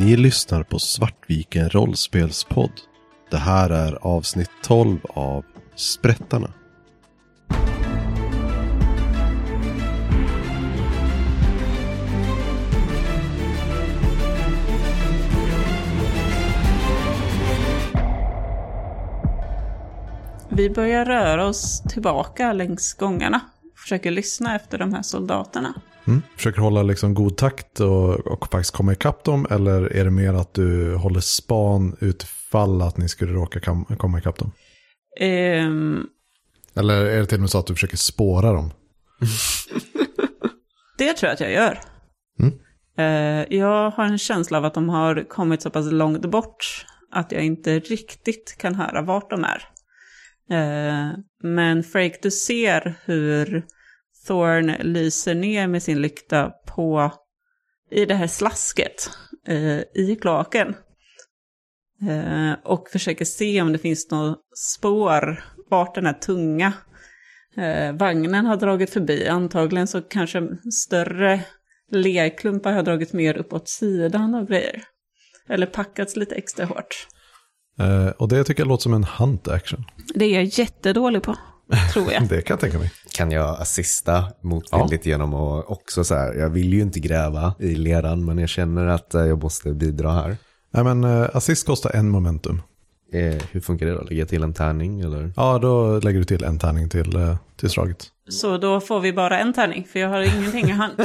Ni lyssnar på Svartviken rollspelspodd. Det här är avsnitt 12 av Sprättarna. Vi börjar röra oss tillbaka längs gångarna. Försöker lyssna efter de här soldaterna. Mm. Försöker hålla liksom god takt och, och faktiskt komma ikapp dem eller är det mer att du håller span utfall att ni skulle råka kam, komma ikapp dem? Ehm, Eller är det till och med så att du försöker spåra dem? det tror jag att jag gör. Mm. Eh, jag har en känsla av att de har kommit så pass långt bort att jag inte riktigt kan höra vart de är. Eh, men Frake, du ser hur Thorn lyser ner med sin lykta på i det här slasket eh, i kloaken. Eh, och försöker se om det finns något spår vart den här tunga eh, vagnen har dragit förbi. Antagligen så kanske större lerklumpar har dragit mer uppåt sidan av grejer. Eller packats lite extra hårt. Eh, och det tycker jag låter som en hunt action. Det är jag jättedålig på, tror jag. Det kan jag tänka mig. Kan jag assista motvilligt genom att också så här, jag vill ju inte gräva i leran men jag känner att eh, jag måste bidra här. Nej men uh, assist kostar en momentum. Eh, hur funkar det då? Lägger jag till en tärning eller? Ja, då lägger du till en tärning till, uh, till slaget. Så då får vi bara en tärning, för jag har ingenting i hand.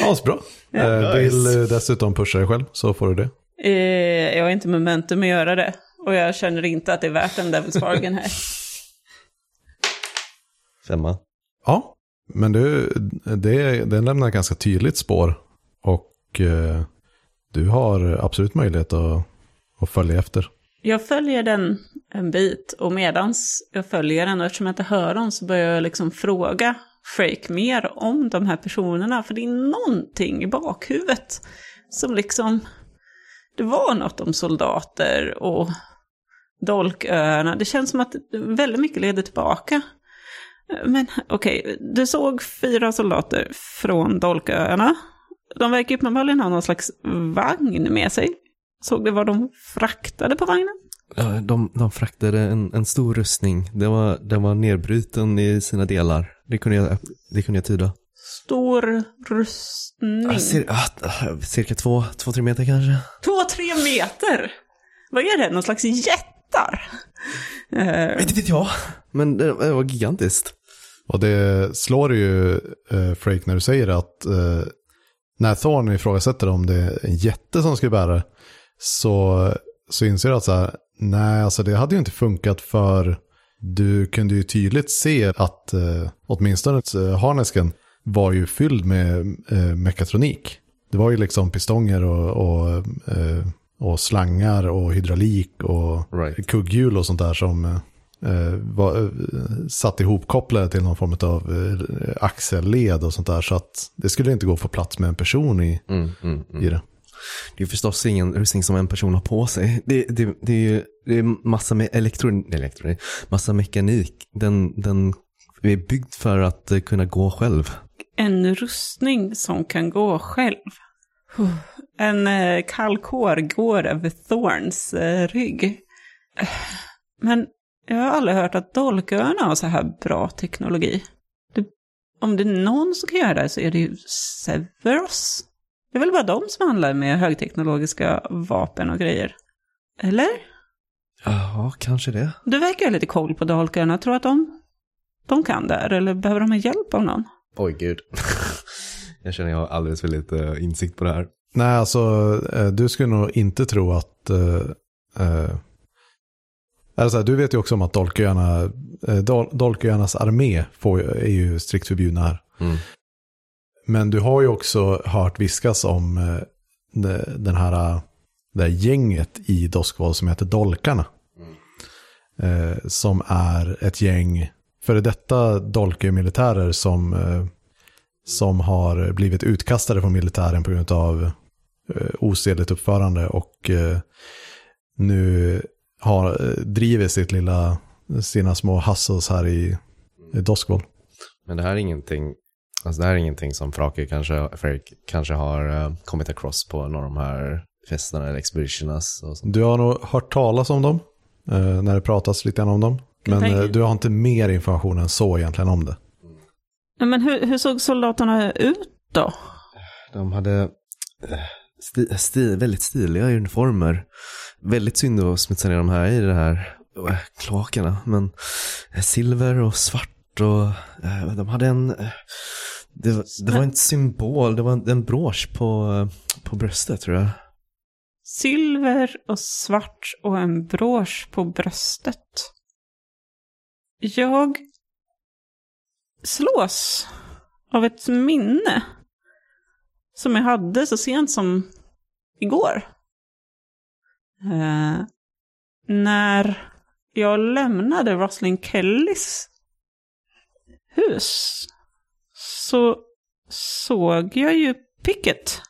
Ja, så bra. Eh, vill dessutom pusha dig själv så får du det. Eh, jag har inte momentum att göra det. Och jag känner inte att det är värt en Devil's Bargain här. Femma? Ja, men du, det, det lämnar ett ganska tydligt spår. Och eh, du har absolut möjlighet att, att följa efter. Jag följer den en bit och medans jag följer den och eftersom jag inte hör dem så börjar jag liksom fråga Frake mer om de här personerna. För det är någonting i bakhuvudet som liksom... Det var något om soldater och Dolköarna. Det känns som att väldigt mycket leder tillbaka. Men okej, du såg fyra soldater från Dolköarna. De verkar uppenbarligen ha någon slags vagn med sig. Såg du vad de fraktade på vagnen? Ja, de, de fraktade en, en stor rustning. Den var, den var nedbruten i sina delar. Det kunde jag, det kunde jag tyda. Stor rustning. Ah, cir, ah, cirka två, två, tre meter kanske. Två, tre meter! Vad är det? Någon slags jättar? Inte vet jag. Men det var gigantiskt. Och det slår ju eh, Frake när du säger att eh, när Thorn ifrågasätter om det är en jätte som ska bära det, så, så inser du att så här, nej, alltså det hade ju inte funkat för du kunde ju tydligt se att eh, åtminstone eh, harnesken var ju fylld med eh, mekatronik. Det var ju liksom pistonger och, och, eh, och slangar och hydraulik och Right. kugghjul och sånt där som eh, var eh, satt ihopkopplade till någon form av eh, axelled och sånt där. Så att det skulle inte gå att få plats med en person i, Mm, mm, mm. i det. Det är förstås ingen rustning som en person har på sig. Det, det, det är ju det är massa med elektronik, elektronik, massa mekanik. Den, den är byggd för att eh, kunna gå själv. en rustning som kan gå själv. En eh, kall går över Thorns eh, rygg. Eh, Men jag har aldrig hört att Dolköarna har så här bra teknologi. Det, om det är någon som kan göra det så är det ju Severos. Det är väl bara de som handlar med högteknologiska vapen och grejer. Eller? Ja, kanske det. Du verkar ha lite koll på Dolköarna. Tror att de, de kan det här, eller behöver de ha hjälp av någon? Oj, gud. jag känner jag har alldeles för lite eh, insikt på det här. Nej, alltså eh, du skulle nog inte tro att... Eh, eh, eller så här, du vet ju också om att Dolköarna, eh, Dol, Dolköarnas armé får, är ju strikt förbjudna här. Mm. Men du har ju också hört viskas om eh, de- den här, det här gänget i Doskval som heter Dolkarna. Eh, som är ett gäng före detta Dolke-militärer som, eh, som har blivit utkastade från militären på grund av eh, osedligt uppförande och eh, nu har, eh, driver sitt lilla, sina små hustles här i, i Doskval. Men det här är ingenting Alltså det här är ingenting som Frake kanske, Fredrik kanske har uh, kommit across på någon av de här festerna eller expeditionernas. Och sånt. Du har nog hört talas om dem, eh, när det pratas lite grann om dem. Men eh, du har inte mer information än så egentligen om det. Men hur, hur såg soldaterna ut då? De hade eh, sti, sti, väldigt stiliga uniformer. Väldigt synd att smutsa ner de här i det här eh, kloakerna. Men eh, silver och svart och eh, de hade en... Det, var- det var en symbol, det var en, en brosch på, på bröstet tror jag. Silver och svart och en brosch på bröstet. Jag slås av ett minne som jag hade så sent som igår. Eh, när jag lämnade Rosalind Kellys hus så såg jag ju Pickett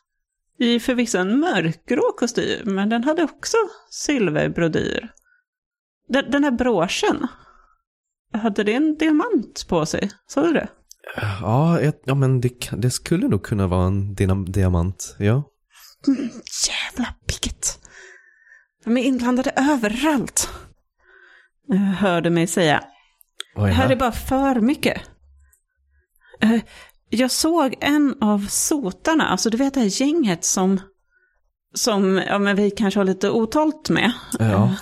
i förvisso en mörkgrå kostym, men den hade också silverbrodyr. Den, den här broschen, hade det en diamant på sig? Sa du det? Ja, ett, ja men det, det skulle nog kunna vara en diamant. Ja. Jävla Pickett. De är inblandade överallt. Jag hörde mig säga. Vad Det är här är bara för mycket. Eh, Jag såg en av sotarna, alltså du vet det här gänget som, som ja, men vi kanske har lite otalt med. Ja.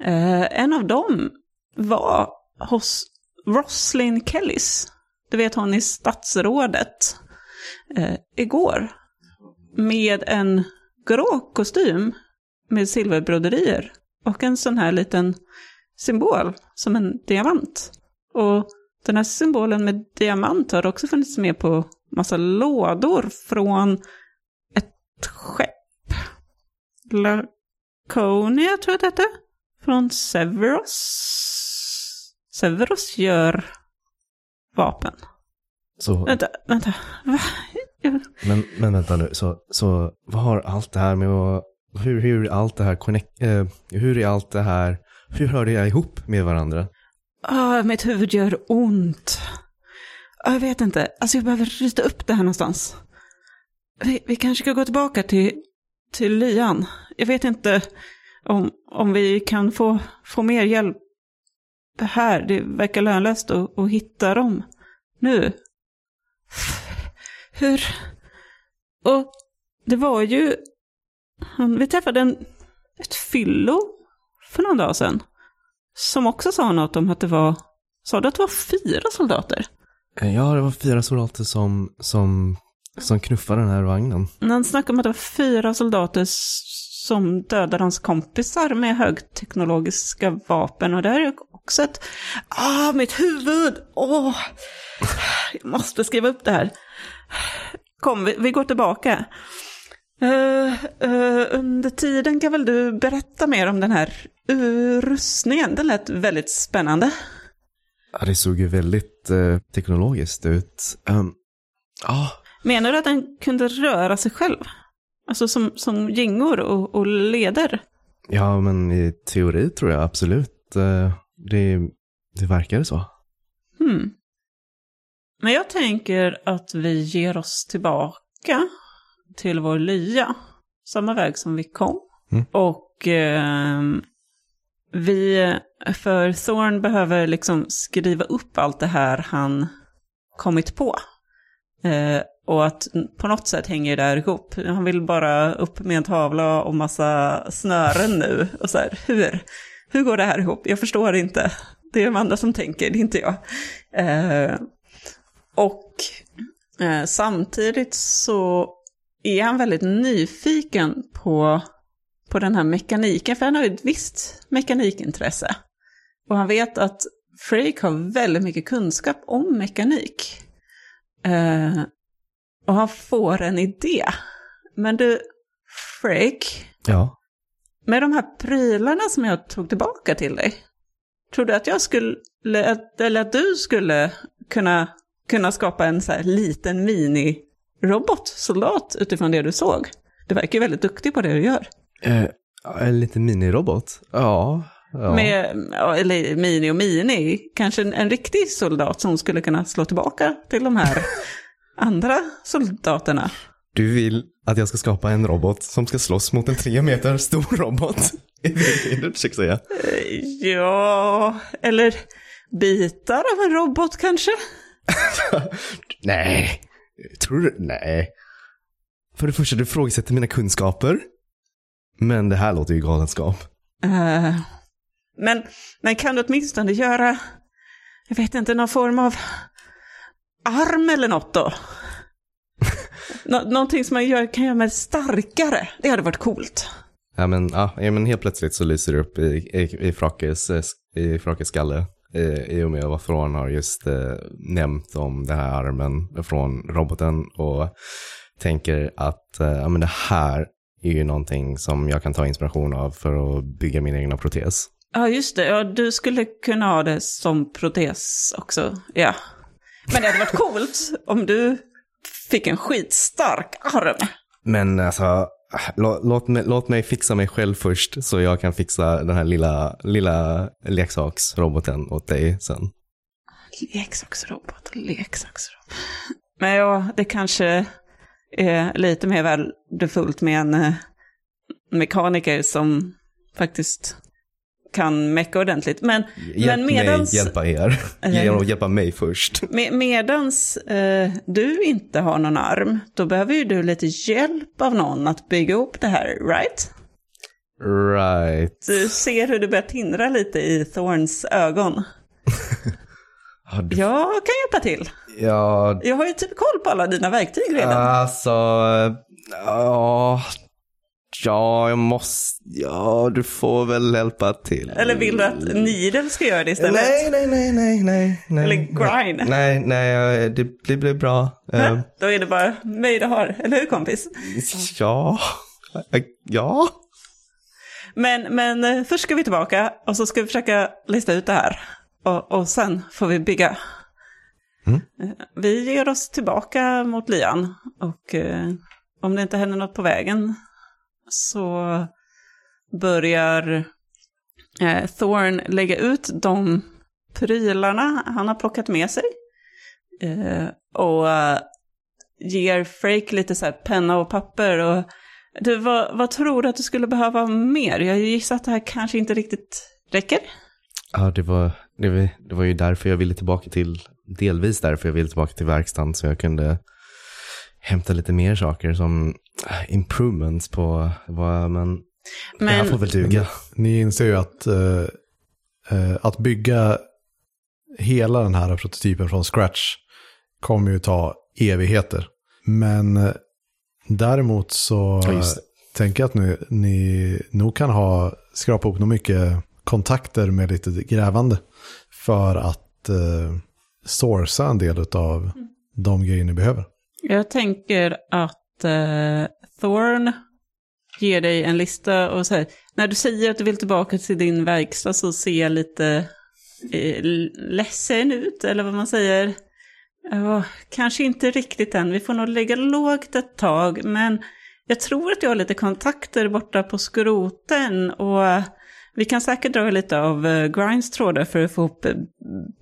Eh, En av dem var hos Roslyn Kellys, du vet hon i statsrådet, eh, igår. Med en grå kostym med silverbroderier och en sån här liten symbol som en diamant. Och den här symbolen med diamant har också funnits med på massa lådor från ett skepp. Laconia tror jag det hette. Från Severos. Severos gör vapen. Så, Vänta, vänta. Va? Jag- men, men vänta nu, så, så vad har allt det här med att, hur, hur är allt det här connect, eh, hur är allt det här, hur hör det ihop med varandra? Ah, mitt huvud gör ont. Ah, jag vet inte. Alltså jag behöver rita upp det här någonstans. Vi, vi kanske ska gå tillbaka till, till lyan. Jag vet inte om, om vi kan få, få mer hjälp här. Det verkar lönlöst att, att hitta dem nu. Hur? Och det var ju han- Vi träffade en, ett fyllo för någon dag sedan. Som också sa något om att det var... Sa du att det var fyra soldater? Eh, Ja, det var fyra soldater som, som, som knuffade den här vagnen. Han snackade om att det var fyra soldater som dödade hans kompisar med högteknologiska vapen. Och det här är också ett... Ah, mitt huvud! Åh! Jag måste skriva upp det här. Kom, vi, vi går tillbaka. Eh, eh, under tiden kan väl du berätta mer om den här uh, rustningen? Den lät väldigt spännande. Ja, det såg ju väldigt eh, teknologiskt ut. Um, ja, Menar du att den kunde röra sig själv? Alltså som, som gingor och, och leder? ja, men i teori tror jag absolut. Eh, det, det verkar så. Hmm. Men jag tänker att vi ger oss tillbaka till vår lya. Samma väg som vi kom. Mm. Och ehm, vi, för Thorn behöver liksom skriva upp allt det här han kommit på. Eh, och att på något sätt hänger det här ihop. Han vill bara upp med en tavla och massa snören nu. Och så här, hur, hur går det här ihop? Jag förstår inte. Det är de andra som tänker, det är inte jag. Eh, och eh, samtidigt så är han väldigt nyfiken på, på den här mekaniken, för han har ju ett visst mekanikintresse. Och han vet att Freak har väldigt mycket kunskap om mekanik. Eh, och han får en idé. Men du, Freak, Ja. med de här prylarna som jag tog tillbaka till dig, tror du att jag skulle, eller att du skulle kunna, kunna skapa en så här liten mini-robot, soldat, utifrån det du såg? Du verkar ju väldigt duktig på det du gör. Eh, en liten minirobot? Ja. ja. Med, eller mini och mini, kanske en, en riktig soldat som skulle kunna slå tillbaka till de här andra soldaterna? Du vill att jag ska skapa en robot som ska slåss mot en tre meter stor robot? Är det det du försöker säga? Eh, Ja, eller bitar av en robot kanske? Nej. Tror du? Nej. För det första, du ifrågasätter mina kunskaper. Men det här låter ju galenskap. Eh, men, men kan du åtminstone göra, jag vet inte, någon form av arm eller något då? Nå någonting som man gör, kan göra mig starkare. Det hade varit coolt. Ja men, ja, ja, men helt plötsligt så lyser det upp i, i, i, Frakes, eh, i Frakes skalle. I, I och med vad Thorn har just eh, nämnt om den här armen från roboten. Och tänker att eh, ja, men det här är ju någonting som jag kan ta inspiration av för att bygga min egna protes. Ja, just det. Ja, du skulle kunna ha det som protes också. Ja. Men det hade varit coolt om du fick en skitstark arm. Men alltså, Ah, låt, mig, låt mig fixa mig själv först så jag kan fixa den här lilla, lilla leksaksroboten åt dig sen. Leksaksrobot, leksaksrobot. Men ja, det kanske är lite mer värdefullt med en eh, mekaniker som faktiskt kan mecka ordentligt. Men, Hjälp men medans, mig hjälpa er. Genom att hjälpa mig först. med, medans eh, du inte har någon arm, då behöver ju du lite hjälp av någon att bygga upp det här, right? Right. Du ser hur det börjar tindra lite i Thorns ögon. Ja, du- Jag kan hjälpa till. Ja, Jag har ju typ koll på alla dina verktyg redan. alltså, ja, ja, jag måste, ja, du får väl hjälpa till. Eller vill du att Nidel ska göra det istället? Nej, nej, nej, nej, nej. nej. Eller grind. Nej, nej, det, det blir bra. Hä? Eh, Då är det bara mig du har, eller hur kompis? ja, ja. Men, men eh, först ska vi tillbaka och så ska vi försöka lista ut det här. Och, och sen får vi bygga. Mm. Eh, Vi ger oss tillbaka mot Lian och eh, om det inte händer något på vägen så börjar eh, Thorn lägga ut de prylarna han har plockat med sig. Eh, och eh, ger Frake lite så här penna och papper. Och du, vad, vad tror du att du skulle behöva mer? Jag gissar att det här kanske inte riktigt räcker. Ja, det var, det, var, det var ju därför jag ville tillbaka till, delvis därför jag ville tillbaka till verkstaden så jag kunde hämta lite mer saker som improvements på vad, men, det här får väl duga. Ni inser ju att, eh, eh, att bygga hela den här prototypen från scratch kommer ju ta evigheter. Men eh, däremot så Ja, tänker jag att ni, ni nog kan ha skrapa ihop nog mycket kontakter med lite grävande för att eh, sourca en del av de grejer ni behöver jag tänker att eh, Thorn ger dig en lista och säger, när du säger att du vill tillbaka till din verkstad så ser jag lite eh, ledsen ut, eller vad man säger. Ja, kanske inte riktigt än, vi får nog lägga lågt ett tag, men jag tror att jag har lite kontakter borta på skroten och vi kan säkert dra lite av eh, Grinds trådar för att få ihop eh,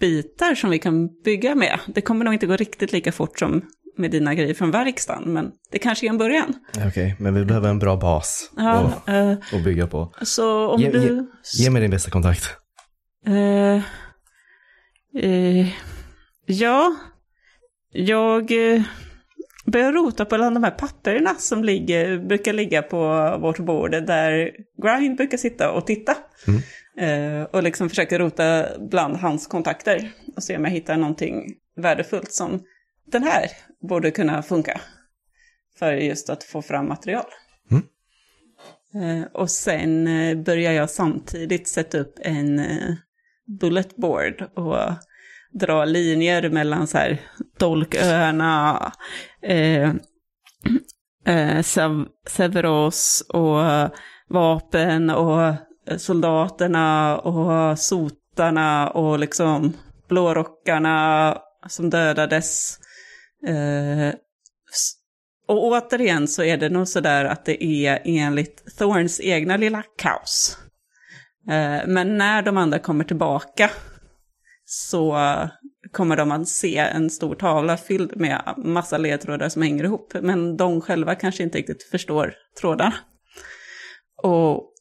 bitar som vi kan bygga med. Det kommer nog inte gå riktigt lika fort som med dina grejer från verkstaden, men det kanske är en början. Okej, men vi behöver en bra bas Ja, att, eh, att bygga på. så om Ge- du... Ge mig din bästa kontakt. Eh, eh, ja, jag börjar rota på alla de här papperna som ligger, brukar ligga på vårt bord där Grind brukar sitta och titta. Eh, och liksom försöker rota bland hans kontakter och se om jag hittar någonting värdefullt som den här borde kunna funka. För just att få fram material. Eh, och sen eh, börjar jag samtidigt sätta upp en eh, bullet board och dra linjer mellan så här Dolköarna, eh, eh, Sev- Severos och vapen och soldaterna och sotarna och liksom blårockarna som dödades. Eh, och återigen så är det nog sådär att det är enligt Thorns egna lilla kaos. Eh, Men när de andra kommer tillbaka så kommer de att se en stor tavla fylld med massa ledtrådar som hänger ihop. Men de själva kanske inte riktigt förstår trådarna. Och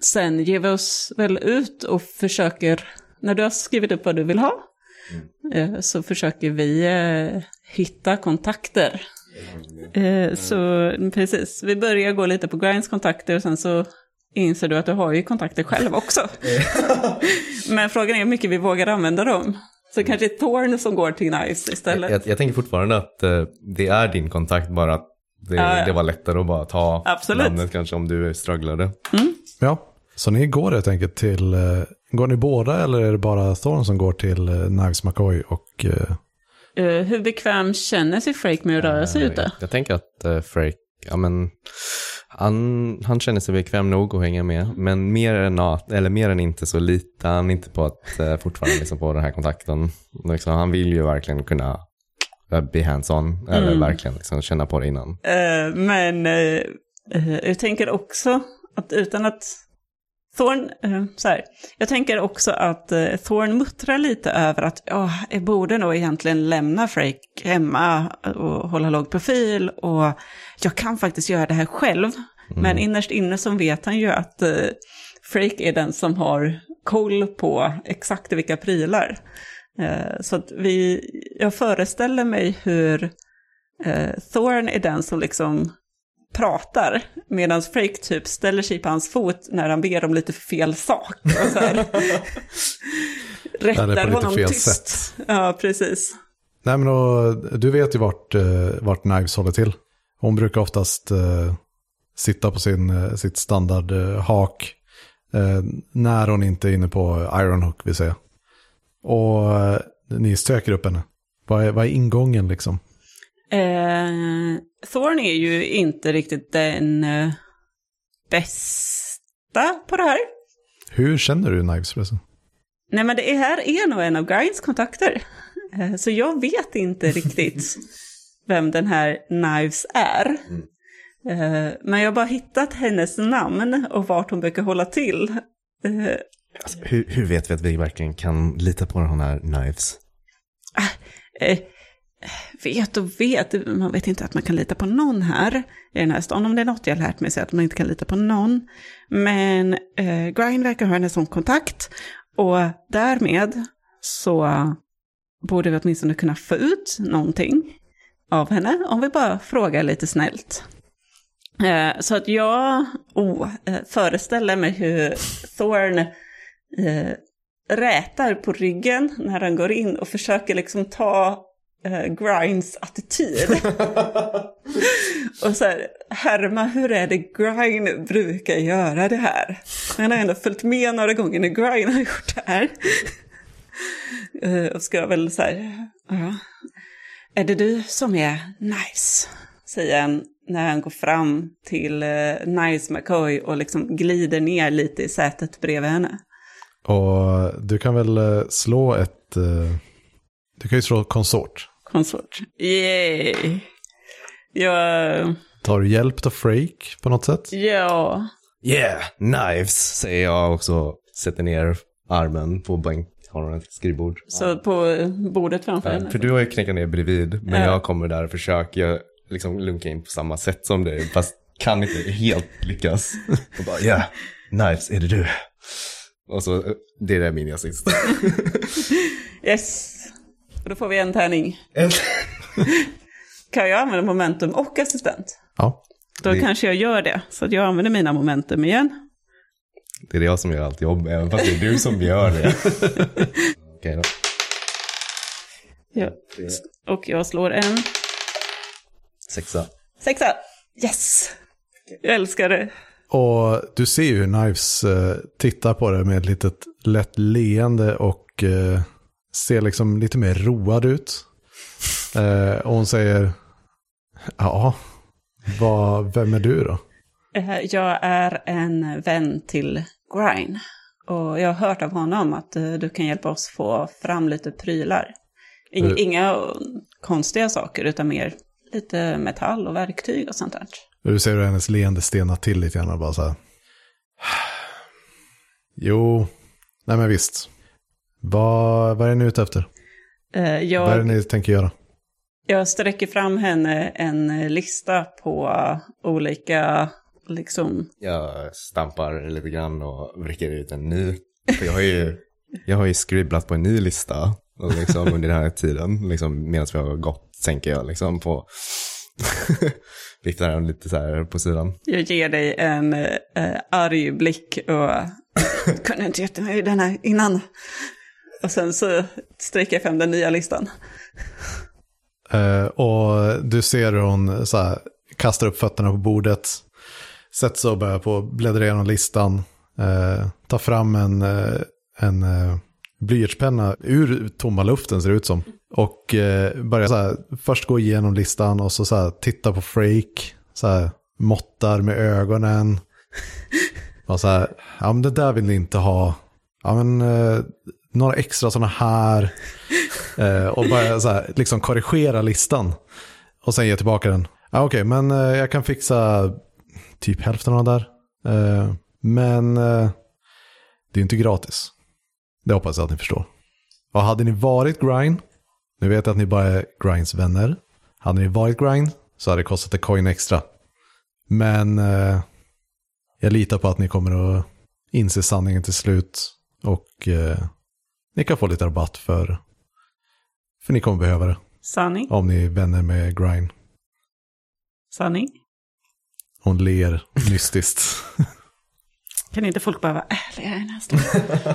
sen ger vi oss väl ut och försöker, när du har skrivit upp vad du vill ha, eh, så försöker vi eh, hitta kontakter. Eh, Så precis, vi börjar gå lite på Grinds kontakter och sen så inser du att du har ju kontakter själv också. Men frågan är hur mycket vi vågar använda dem. Så kanske Thorn som går till Knives istället. Jag, jag tänker fortfarande att eh, det är din kontakt, bara att det, Ja, ja. det var lättare att bara ta Absolut. namnet kanske om du strugglade. Ja, så ni går helt enkelt till, eh, går ni båda eller är det bara Thorn som går till eh, Knives McCoy och Eh, hur bekväm känner sig Frake med att röra sig ute? Jag tänker att uh, Frake, ja men, han, han känner sig bekväm nog att hänga med, men mer än, att, eller mer än inte så litar han inte på att uh, fortfarande liksom få den här kontakten. Liksom, han vill ju verkligen kunna uh, be hands-on, eller Mm. verkligen liksom, känna på det innan. Men jag tänker också att utan att Thorn, eh, så här, jag tänker också att eh, Thorn muttrar lite över att ja, jag borde nog egentligen lämna Frake hemma och hålla låg profil och jag kan faktiskt göra det här själv. Men innerst inne så vet han ju att eh, Frake är den som har koll på exakt vilka prylar. Eh, så att vi, jag föreställer mig hur eh, Thorn är den som liksom pratar, medan Frake typ ställer sig på hans fot när han ber om lite fel sak. Och så här. Rättar honom tyst. sätt. Ja, precis. Nej men då, du vet ju vart, eh, vart Knives håller till. Hon brukar oftast eh, sitta på sin, eh, sitt standard eh. Eh, när hon inte är inne på Ironhook vill säga. Och eh, ni söker upp henne. Vad är, vad är ingången liksom? Thorn är ju inte riktigt den eh, bästa på det här. Hur känner du Knives förresten? Nej, men det här är nog en av Grinds kontakter. Eh, Så jag vet inte riktigt vem den här Knives är. Eh, Men jag har bara hittat hennes namn och vart hon brukar hålla till. Alltså, hur, hur vet vi att vi verkligen kan lita på den här Knives? Vet och vet, man vet inte att man kan lita på någon här i den här stan. Om det är något jag har lärt mig så är att man inte kan lita på någon. Men eh, Grind verkar ha henne som kontakt och därmed så borde vi åtminstone kunna få ut någonting av henne om vi bara frågar lite snällt. Eh, så att jag oh, eh, föreställer mig hur Thorn eh, rätar på ryggen när han går in och försöker liksom ta Grinds attityd. och så här, härma hur är det Grind brukar göra det här. Han har ändå följt med några gånger när Grind har gjort det här. Eh, och ska väl så här, ja. Är det du som är nice? Säger han när han går fram till eh, Nice McCoy och liksom glider ner lite i sätet bredvid henne. Och du kan väl eh, slå ett... eh, Du kan ju slå konsort. Konsort. Yay! Jag... Tar du hjälp av Frake på något sätt? Ja. Yeah, Knives, säger jag och så sätter ner armen på bänk. Har hon ett skrivbord? Så på bordet framför Ja, henne. för du har ju knäckat ner bredvid, men Ja. jag kommer där och försöker liksom lunka in på samma sätt som dig, fast kan inte helt lyckas. Och bara, yeah, Knives, är det du? Och så, det är det min assist. Yes. Och då får vi en tärning. Kan jag använda momentum och assistent? Ja. Då Det- kanske jag gör det. Så att jag använder mina momentum igen. Det är jag som gör allt jobb, även fast det är du som gör det. Okej då. Ja. Och jag slår en Sexa. sexa. Yes! Jag älskar det. Och du ser ju hur Knives eh, tittar på det med ett litet lätt leende och eh, ser liksom lite mer road ut. Eh, och hon säger, ja, vad, vem är du då? Eh, Jag är en vän till Grine. Och jag har hört av honom att eh, du kan hjälpa oss få fram lite prylar. In- Mm. Inga konstiga saker, utan mer lite metall och verktyg och sånt där. Du ser hur hennes leende stelnar till lite grann och bara så här. Jo, nej men visst. Vad, vad är ni ute efter? Eh, Vad är det jag, ni tänker göra? jag sträcker fram henne en lista på olika, liksom, Jag stampar lite grann och vrickar ut en ny. För jag har ju, jag har ju skribblat på en ny lista och liksom under den här tiden, liksom medan vi har gått, tänker jag liksom på, viftar den lite så här på sidan. jag ger dig en eh, arg blick och kunde inte gett mig den här innan. Och sen så sträcker jag fram den nya listan. Uh, och du ser hur hon så här, kastar upp fötterna på bordet. Sätter sig och börjar på bläddra igenom listan. uh, tar fram en, uh, en blyertspenna ur tomma luften ser det ut som. Och eh, börjar så här, först gå igenom listan och så, så här, titta på Frake. Så här, måttar med ögonen. Och så här, ja men det där vill ni inte ha. Ja men eh, några extra sådana här. Eh, och bara så här, liksom korrigera listan. Och sen ge tillbaka den. Ah, Okej, men eh, jag kan fixa typ hälften av det där. Eh, men eh, det är inte gratis. Det hoppas jag att ni förstår. Och hade ni varit Grind, nu vet jag att ni bara är Grinds vänner. Hade ni varit Grind så hade det kostat en coin extra. Men eh, jag litar på att ni kommer att inse sanningen till slut. Och eh, ni kan få lite rabatt för, för ni kommer behöva det. Sanning? Om ni är vänner med Grind. Sanning? Hon ler mystiskt. Kan inte folk bara vara ärliga i stunden?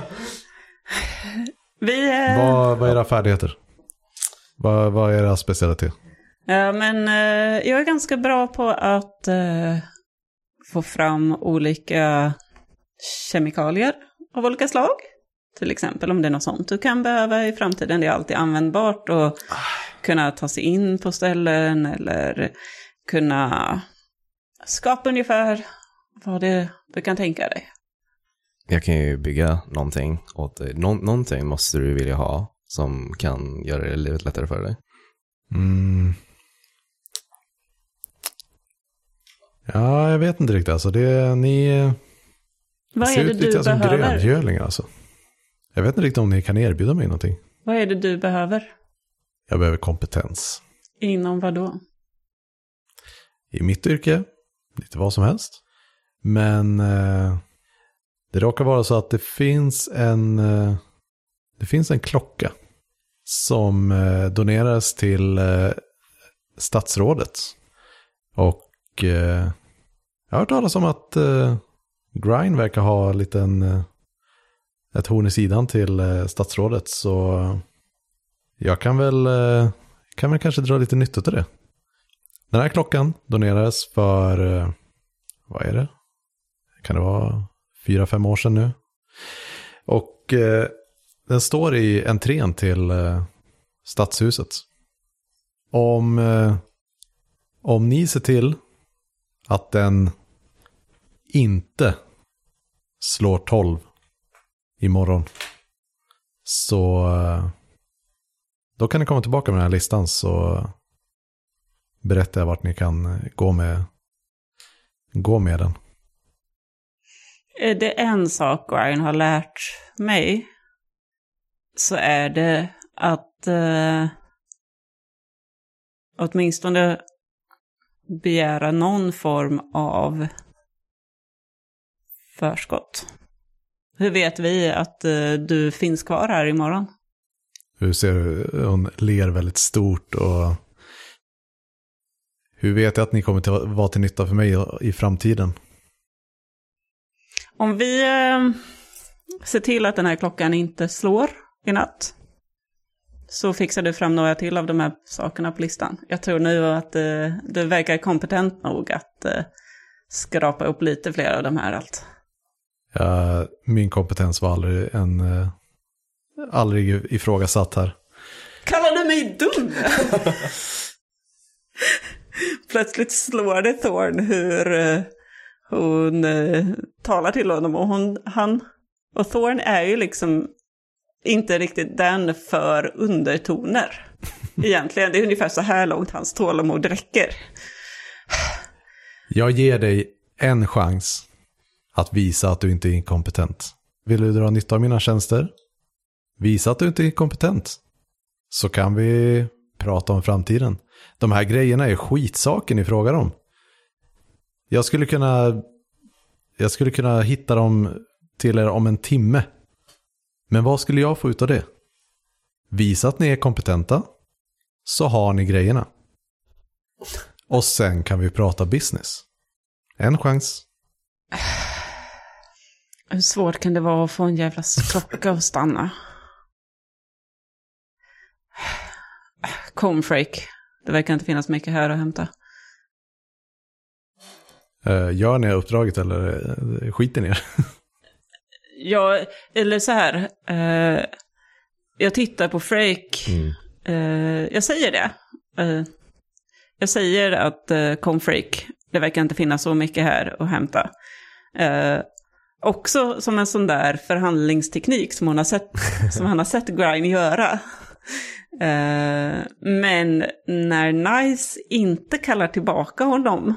Vi... Eh, vad, vad är era färdigheter? Vad, vad är era specialitet? Ja, men eh, jag är ganska bra på att eh, få fram olika kemikalier av olika slag. Till exempel om det är något sånt du kan behöva i framtiden. Det är alltid användbart och kunna ta sig in på ställen eller kunna skapa ungefär vad det du kan tänka dig. Jag kan ju bygga någonting åt dig. Nå någonting måste du vilja ha som kan göra det livet lättare för dig. Mm. Ja, jag vet inte riktigt. Alltså, det, ni Vad ser är det ut lite du som behöver? gröngölingar. Alltså. Jag vet inte riktigt om ni kan erbjuda mig någonting. Vad är det du behöver? Jag behöver kompetens. Inom vad då? I mitt yrke, lite vad som helst. Men eh, det råkar vara så att det finns en, eh, det finns en klocka som eh, doneras till eh, statsrådet. Och eh, jag har hört talas om att eh, Grind verkar ha en liten, ett horn i sidan till eh, statsrådet. Så jag kan väl, eh, kan väl kanske dra lite nytta till det. Den här klockan donerades för, eh, vad är det? Kan det vara fyra, fem år sedan nu? Och eh, den står i entrén till eh, stadshuset. Om, eh, om ni ser till att den inte slår 12 imorgon så eh, då kan ni komma tillbaka med den här listan så berättar jag vart ni kan eh, gå med, gå med den. Är det en sak Ryan har lärt mig så är det att eh, åtminstone begära någon form av förskott. Hur vet vi att eh, du finns kvar här imorgon? Hur ser du? Hon ler väldigt stort och hur vet jag att ni kommer att vara till nytta för mig i- framtiden? Om vi eh, ser till att den här klockan inte slår i natt så fixar du fram några till av de här sakerna på listan. Jag tror nu att eh, du verkar kompetent nog att skrapa upp lite fler av de här allt. Ja, min kompetens var aldrig en, eh, aldrig ifrågasatt här. Kallar du mig dum? Plötsligt slår det Thorn hur eh, hon talar till honom och hon, han, och Thorn är ju liksom inte riktigt den för undertoner. Egentligen, det är ungefär så här långt hans tålamod räcker. Jag ger dig en chans att visa att du inte är inkompetent. Vill du dra nytta av mina tjänster? Visa att du inte är kompetent. så kan vi prata om framtiden. De här grejerna är skitsaker ni frågar om. Jag skulle kunna, jag skulle kunna hitta dem till er om en timme. Men vad skulle jag få ut av det? Visa att ni är kompetenta, så har ni grejerna. Och sen kan vi prata business. En chans. Hur svårt kan det vara att få en jävla klocka att stanna? Comfrake. Det verkar inte finnas mycket här att hämta. Eh, Gör ni uppdraget eller eh, skiter ni det? Ja, eller så här. Eh, jag tittar på Frake. Mm. Jag säger det. Jag säger att eh, Confrake, det verkar inte finnas så mycket här att hämta. Också som en sån där förhandlingsteknik som, hon har sett, som han har sett Grind göra. Eh, men när Nice inte kallar tillbaka honom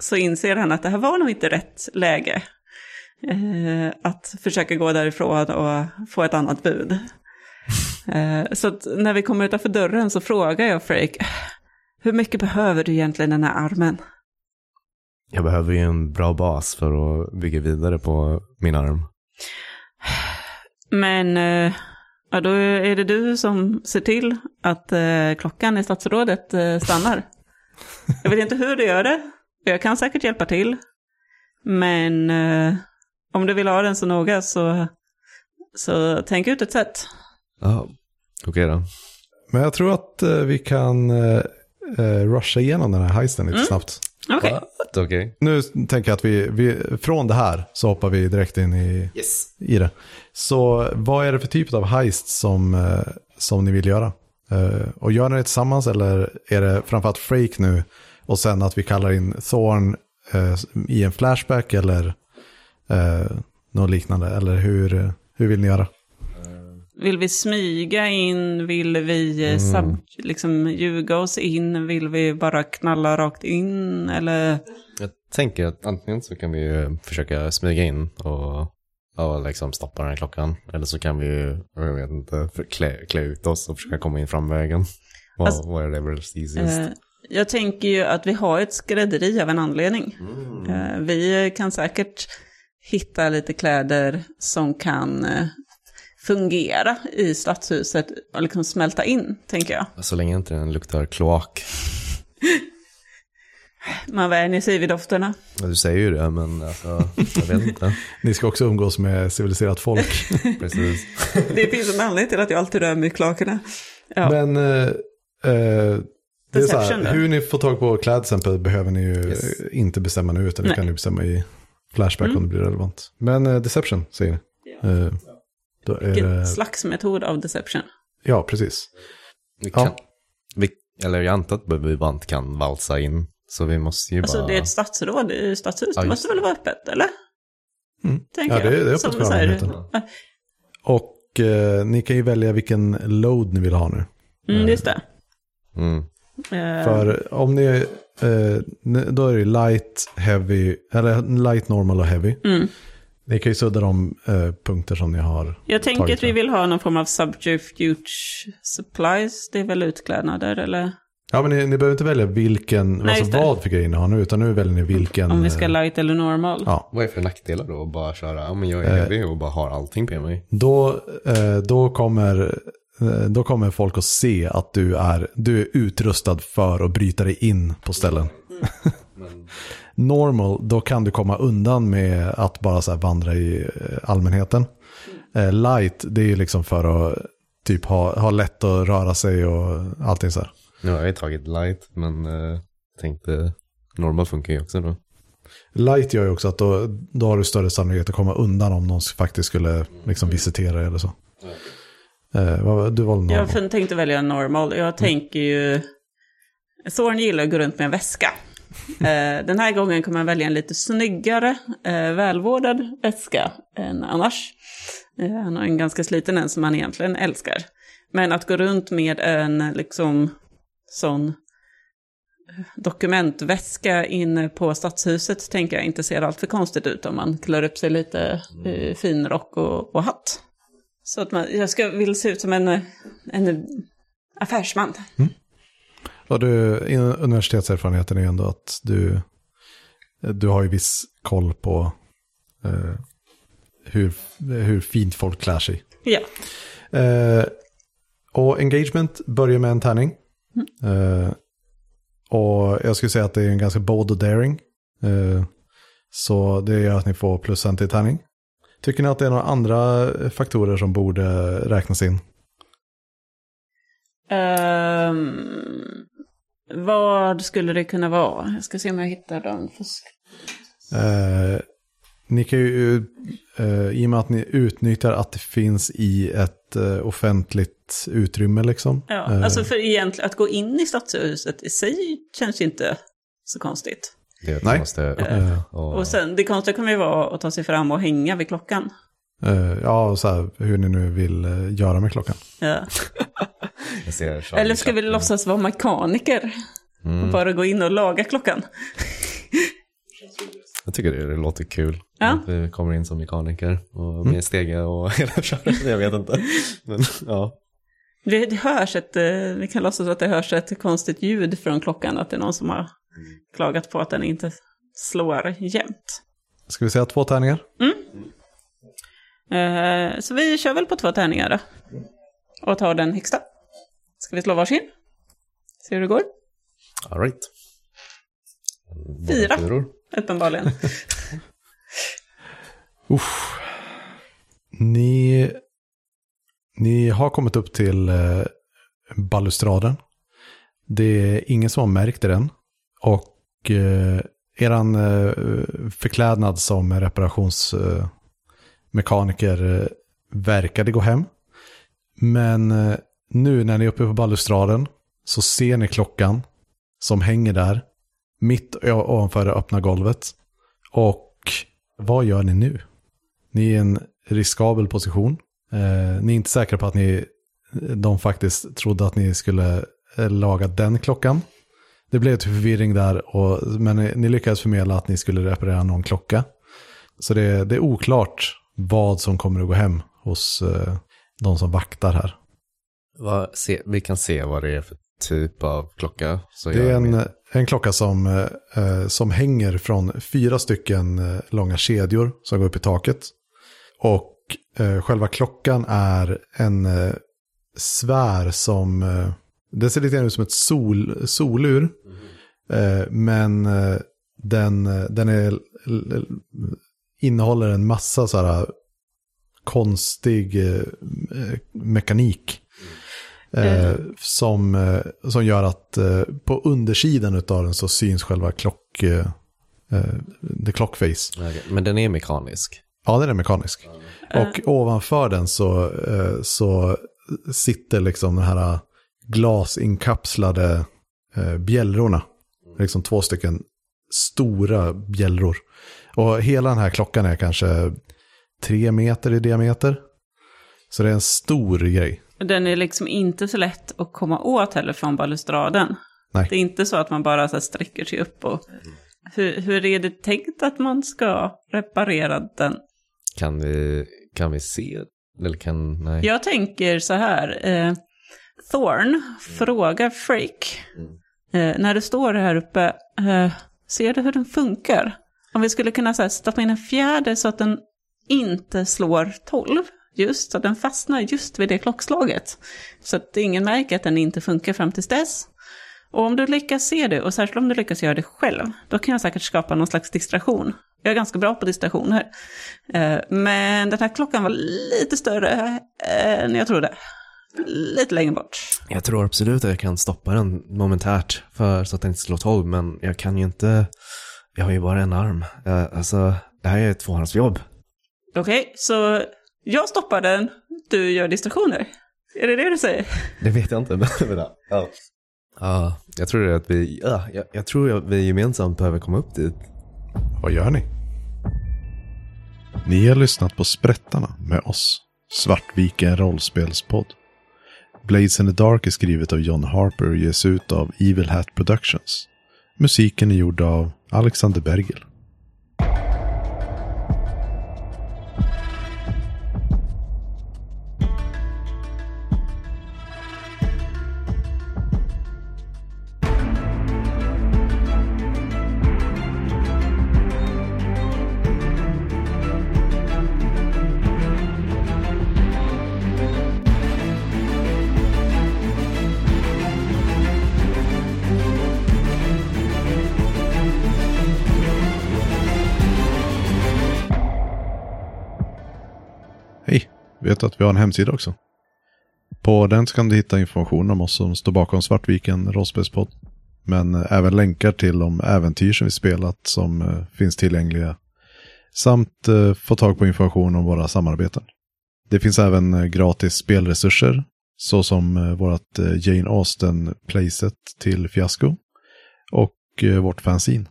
så inser han att det här var nog inte rätt läge. Eh, att försöka gå därifrån och få ett annat bud. Eh, så när vi kommer utanför dörren så frågar jag Frake, hur mycket behöver du egentligen den här armen? Jag behöver ju en bra bas för att bygga vidare på min arm. Men eh, ja, då är det du som ser till att eh, klockan i statsrådet eh, stannar. Jag vet inte hur du gör det. Jag kan säkert hjälpa till. Men eh, om du vill ha den så noga så, så tänk ut ett sätt. Ja, okej då. Men jag tror att eh, vi kan eh, rusha igenom den här heisten lite snabbt. Okej. What? Okej. Nu tänker jag att vi, vi, från det här så hoppar vi direkt in i, Yes. i det. Så vad är det för typ av heist som, eh, som ni vill göra? Eh, och gör ni det tillsammans eller är det framförallt Frake nu och sen att vi kallar in Thorn eh, i en flashback eller något liknande? Eller hur, hur vill ni göra? Vill vi smyga in? Vill vi eh, Mm. sub, liksom ljuga oss in? Vill vi bara knalla rakt in? Eller? Jag tänker att antingen så kan vi ju försöka smyga in och, och liksom stoppa den här klockan. Eller så kan vi ju, jag vet inte, klä, klä ut oss och försöka komma in framvägen. Alltså, whatever is easiest. Eh, jag tänker ju att vi har ett skrädderi av en anledning. Mm. Eh, vi kan säkert hitta lite kläder som kan eh, fungera i stadshuset och liksom smälta in, tänker jag. Så länge inte den luktar kloak. Man vänjer sig vid dofterna. Ja, Du säger ju det, men alltså, jag vet inte. Ni ska också umgås med civiliserat folk. Precis. Det finns en anledning till att jag alltid rör mig i klakerna. Ja. Men eh, eh, det är så här, hur ni får tag på klädseln behöver ni ju Yes. inte bestämma nu, utan det kan ni bestämma i Flashback Mm. om det blir relevant. Men eh, Deception säger ni. Eh, då är Vilken det, slags metod av deception? ja, precis. Vi Ja. kan, vi, eller jag antar att vi bara inte kan valsa in. Så vi måste ju Alltså bara... det är ett stadsråd i stadshus, Ja, det måste väl vara öppet, eller? Mm. Tänker Ja, det det är öppet Som för allmänheten. Ja, Och eh, ni kan ju välja vilken load ni vill ha nu. Mm, just det. Mm. Eh, För om ni, eh, då är det light, heavy, eller light, normal och heavy. mm. Ni kan ju sudda de eh, punkter som ni har. Jag tänker att vi vill ha någon form av subterfuge supplies. Det är väl utklädnader eller? Ja, men ni, ni behöver inte välja vilken, Nej, alltså vad för grejer ni har nu, utan nu väljer ni vilken. Om vi ska eh, light eller normal. Ja, Vad är för nackdelar då att bara köra, ja men jag är heavy och bara har allting på mig? då, eh, då, kommer, eh, då kommer folk att se att du är, du är utrustad för att bryta dig in på ställen. Normal, då kan du komma undan med att bara så här vandra i eh, allmänheten. Eh, light, det är ju liksom för att typ ha, ha lätt att röra sig och allting så här. Nu har jag ju tagit light, men eh, tänkte normal funkar ju också då. Light gör ju också att då, då har du större sannolikhet att komma undan om någon faktiskt skulle liksom visitera dig eller så. Eh, vad, du valde normal. Jag tänkte välja normal. Jag tänker ju... Thorn gillar att gå runt med en väska. Eh, den här gången kommer jag välja en lite snyggare, eh, välvårdad väska än annars. Eh, han har en ganska sliten en som han egentligen älskar. Men att gå runt med en liksom sån dokumentväska inne på stadshuset tänker jag inte ser allt för konstigt ut om man klär upp sig lite i fin rock och, och hatt. Så att man, jag ska, vill se ut som en, en affärsman. Och du, universitetserfarenheten är ju ändå att du, du har ju viss koll på eh, hur, hur fint folk klär sig. Ja. Eh, och engagement börjar med en tärning. Eh, och jag skulle säga att det är en ganska bold och daring. Eh, så det gör att ni får plus en till tärning. Tycker ni att det är några andra faktorer som borde räknas in? Ehm, vad skulle det kunna vara? Jag ska se om jag hittar dem. Fusk. Eh, ni kan ju, eh, i och med att ni utnyttjar att det finns i ett eh, offentligt utrymme liksom. Ja, Eh, alltså för egentligen att gå in i stadshuset i sig känns ju inte så konstigt. Det Nej. måste, Eh, och, Och sen, det konstiga kommer ju vara att ta sig fram och hänga vid klockan. Eh, ja, och så här, hur ni nu vill eh, göra med klockan. Ja. jag ser Charlie Eller ska vi låtsas vara mekaniker? Mm. Och bara gå in och laga klockan? Jag tycker det, det låter kul. Ja. Att vi kommer in som mekaniker och med stege och hela köret. Jag vet inte. Men ja. Det, det hörs ett, eh, vi kan låtsas att det hörs ett konstigt ljud från klockan. Att det är någon som har klagat på att den inte slår jämnt. Ska vi säga två tärningar? Eh, så vi kör väl på två tärningar då. Och tar den högsta. Ska vi slå varsin? Se hur det går. All right. Båda Fyra. fyror. Uppenbarligen. Uff. Ni, ni har kommit upp till eh, balustraden. Det är ingen som har märkt det än. Och eh, eran eh, förklädnad som reparationsmekaniker eh, mekaniker, eh, verkade gå hem. Men eh, nu när ni är uppe på balustraden så ser ni klockan som hänger där mitt ovanför det öppna golvet. Och vad gör ni nu? Ni är i en riskabel position. Eh, ni är inte säkra på att ni, de faktiskt trodde att ni skulle eh, laga den klockan. Det blev lite förvirring där, och, men ni, ni lyckades förmedla att ni skulle reparera någon klocka. Så det, det är oklart vad som kommer att gå hem hos eh, de som vaktar här. Vad, se, vi kan se vad det är för typ av klocka. Det är gör vi. en, en klocka som, eh, eh, som hänger från fyra stycken eh, långa kedjor som går upp i taket. Och eh, själva klockan är en eh, sfär som, eh, det ser lite grann ut som ett sol, solur. Eh, men eh, den, eh, den är, innehåller en massa så här konstig eh, eh, mekanik. Eh, som, eh, som gör att eh, på undersidan av den så syns själva klock, eh, the clock face. Okej, Men den är mekanisk. Ja, den är mekanisk. Och ovanför den så, så sitter liksom de här glasinkapslade eh, bjällrorna. Liksom två stycken stora bjällror. Och hela den här klockan är kanske tre meter i diameter. Så det är en stor grej. Den är liksom inte så lätt att komma åt heller från balustraden. Nej. Det är inte så att man bara så sträcker sig upp och... Hur, hur är det tänkt att man ska reparera den? Kan vi, kan vi se? Eller kan, nej. Jag tänker så här. Eh, Thorn frågar Freak. Eh, när du står här uppe, eh, ser du hur den funkar? Om vi skulle kunna så här, stoppa in en fjäder så att den inte slår 12. Just så att den fastnar just vid det klockslaget. Så att ingen märker att den inte funkar fram tills dess. Och om du lyckas se det, och särskilt om du lyckas göra det själv, då kan jag säkert skapa någon slags distraktion. Jag är ganska bra på distraktioner. Eh, men den här klockan var lite större eh, än jag trodde. Lite längre bort. Jag tror absolut att jag kan stoppa den momentärt för så att den inte slår 12, men jag kan ju inte, jag har ju bara en arm. Jag, alltså, det här är ett tvåhandsjobb. Okej, så jag stoppar den, du gör distraktioner. Är det det du säger? Det vet jag inte. men- ja. Ja, jag tror att vi, ja, jag, jag tror att vi gemensamt behöver komma upp dit. Vad gör ni? Ni har lyssnat på Sprättarna med oss, Svartviken rollspelspodd. Blades in the Dark är skrivet av John Harper och ges ut av Evil Hat Productions. Musiken är gjord av Alexander Bergel. Vet du att vi har en hemsida också? På den kan du hitta information om oss som står bakom Svartviken rollspelspodd. Men eh, även länkar till de äventyr som vi spelat som eh, finns tillgängliga. Samt eh, få tag på information om våra samarbeten. Det finns även gratis spelresurser. Såsom vårt Jane Austen playset till Fiasko. Och vårt fanzine.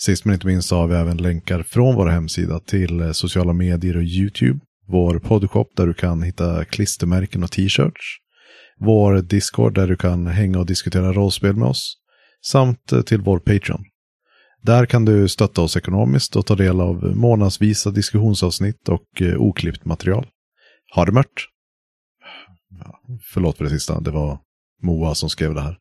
Sist men inte minst så har vi även länkar från vår hemsida till sociala medier och YouTube. Vår poddshop där du kan hitta klistermärken och t-shirts. Vår Discord där du kan hänga och diskutera rollspel med oss. Samt eh, till vår Patreon. Där kan du stötta oss ekonomiskt och ta del av månadsvisa diskussionsavsnitt och eh, oklippt material. Ha det mört! Ja, förlåt för det sista, det var Moa som skrev det här.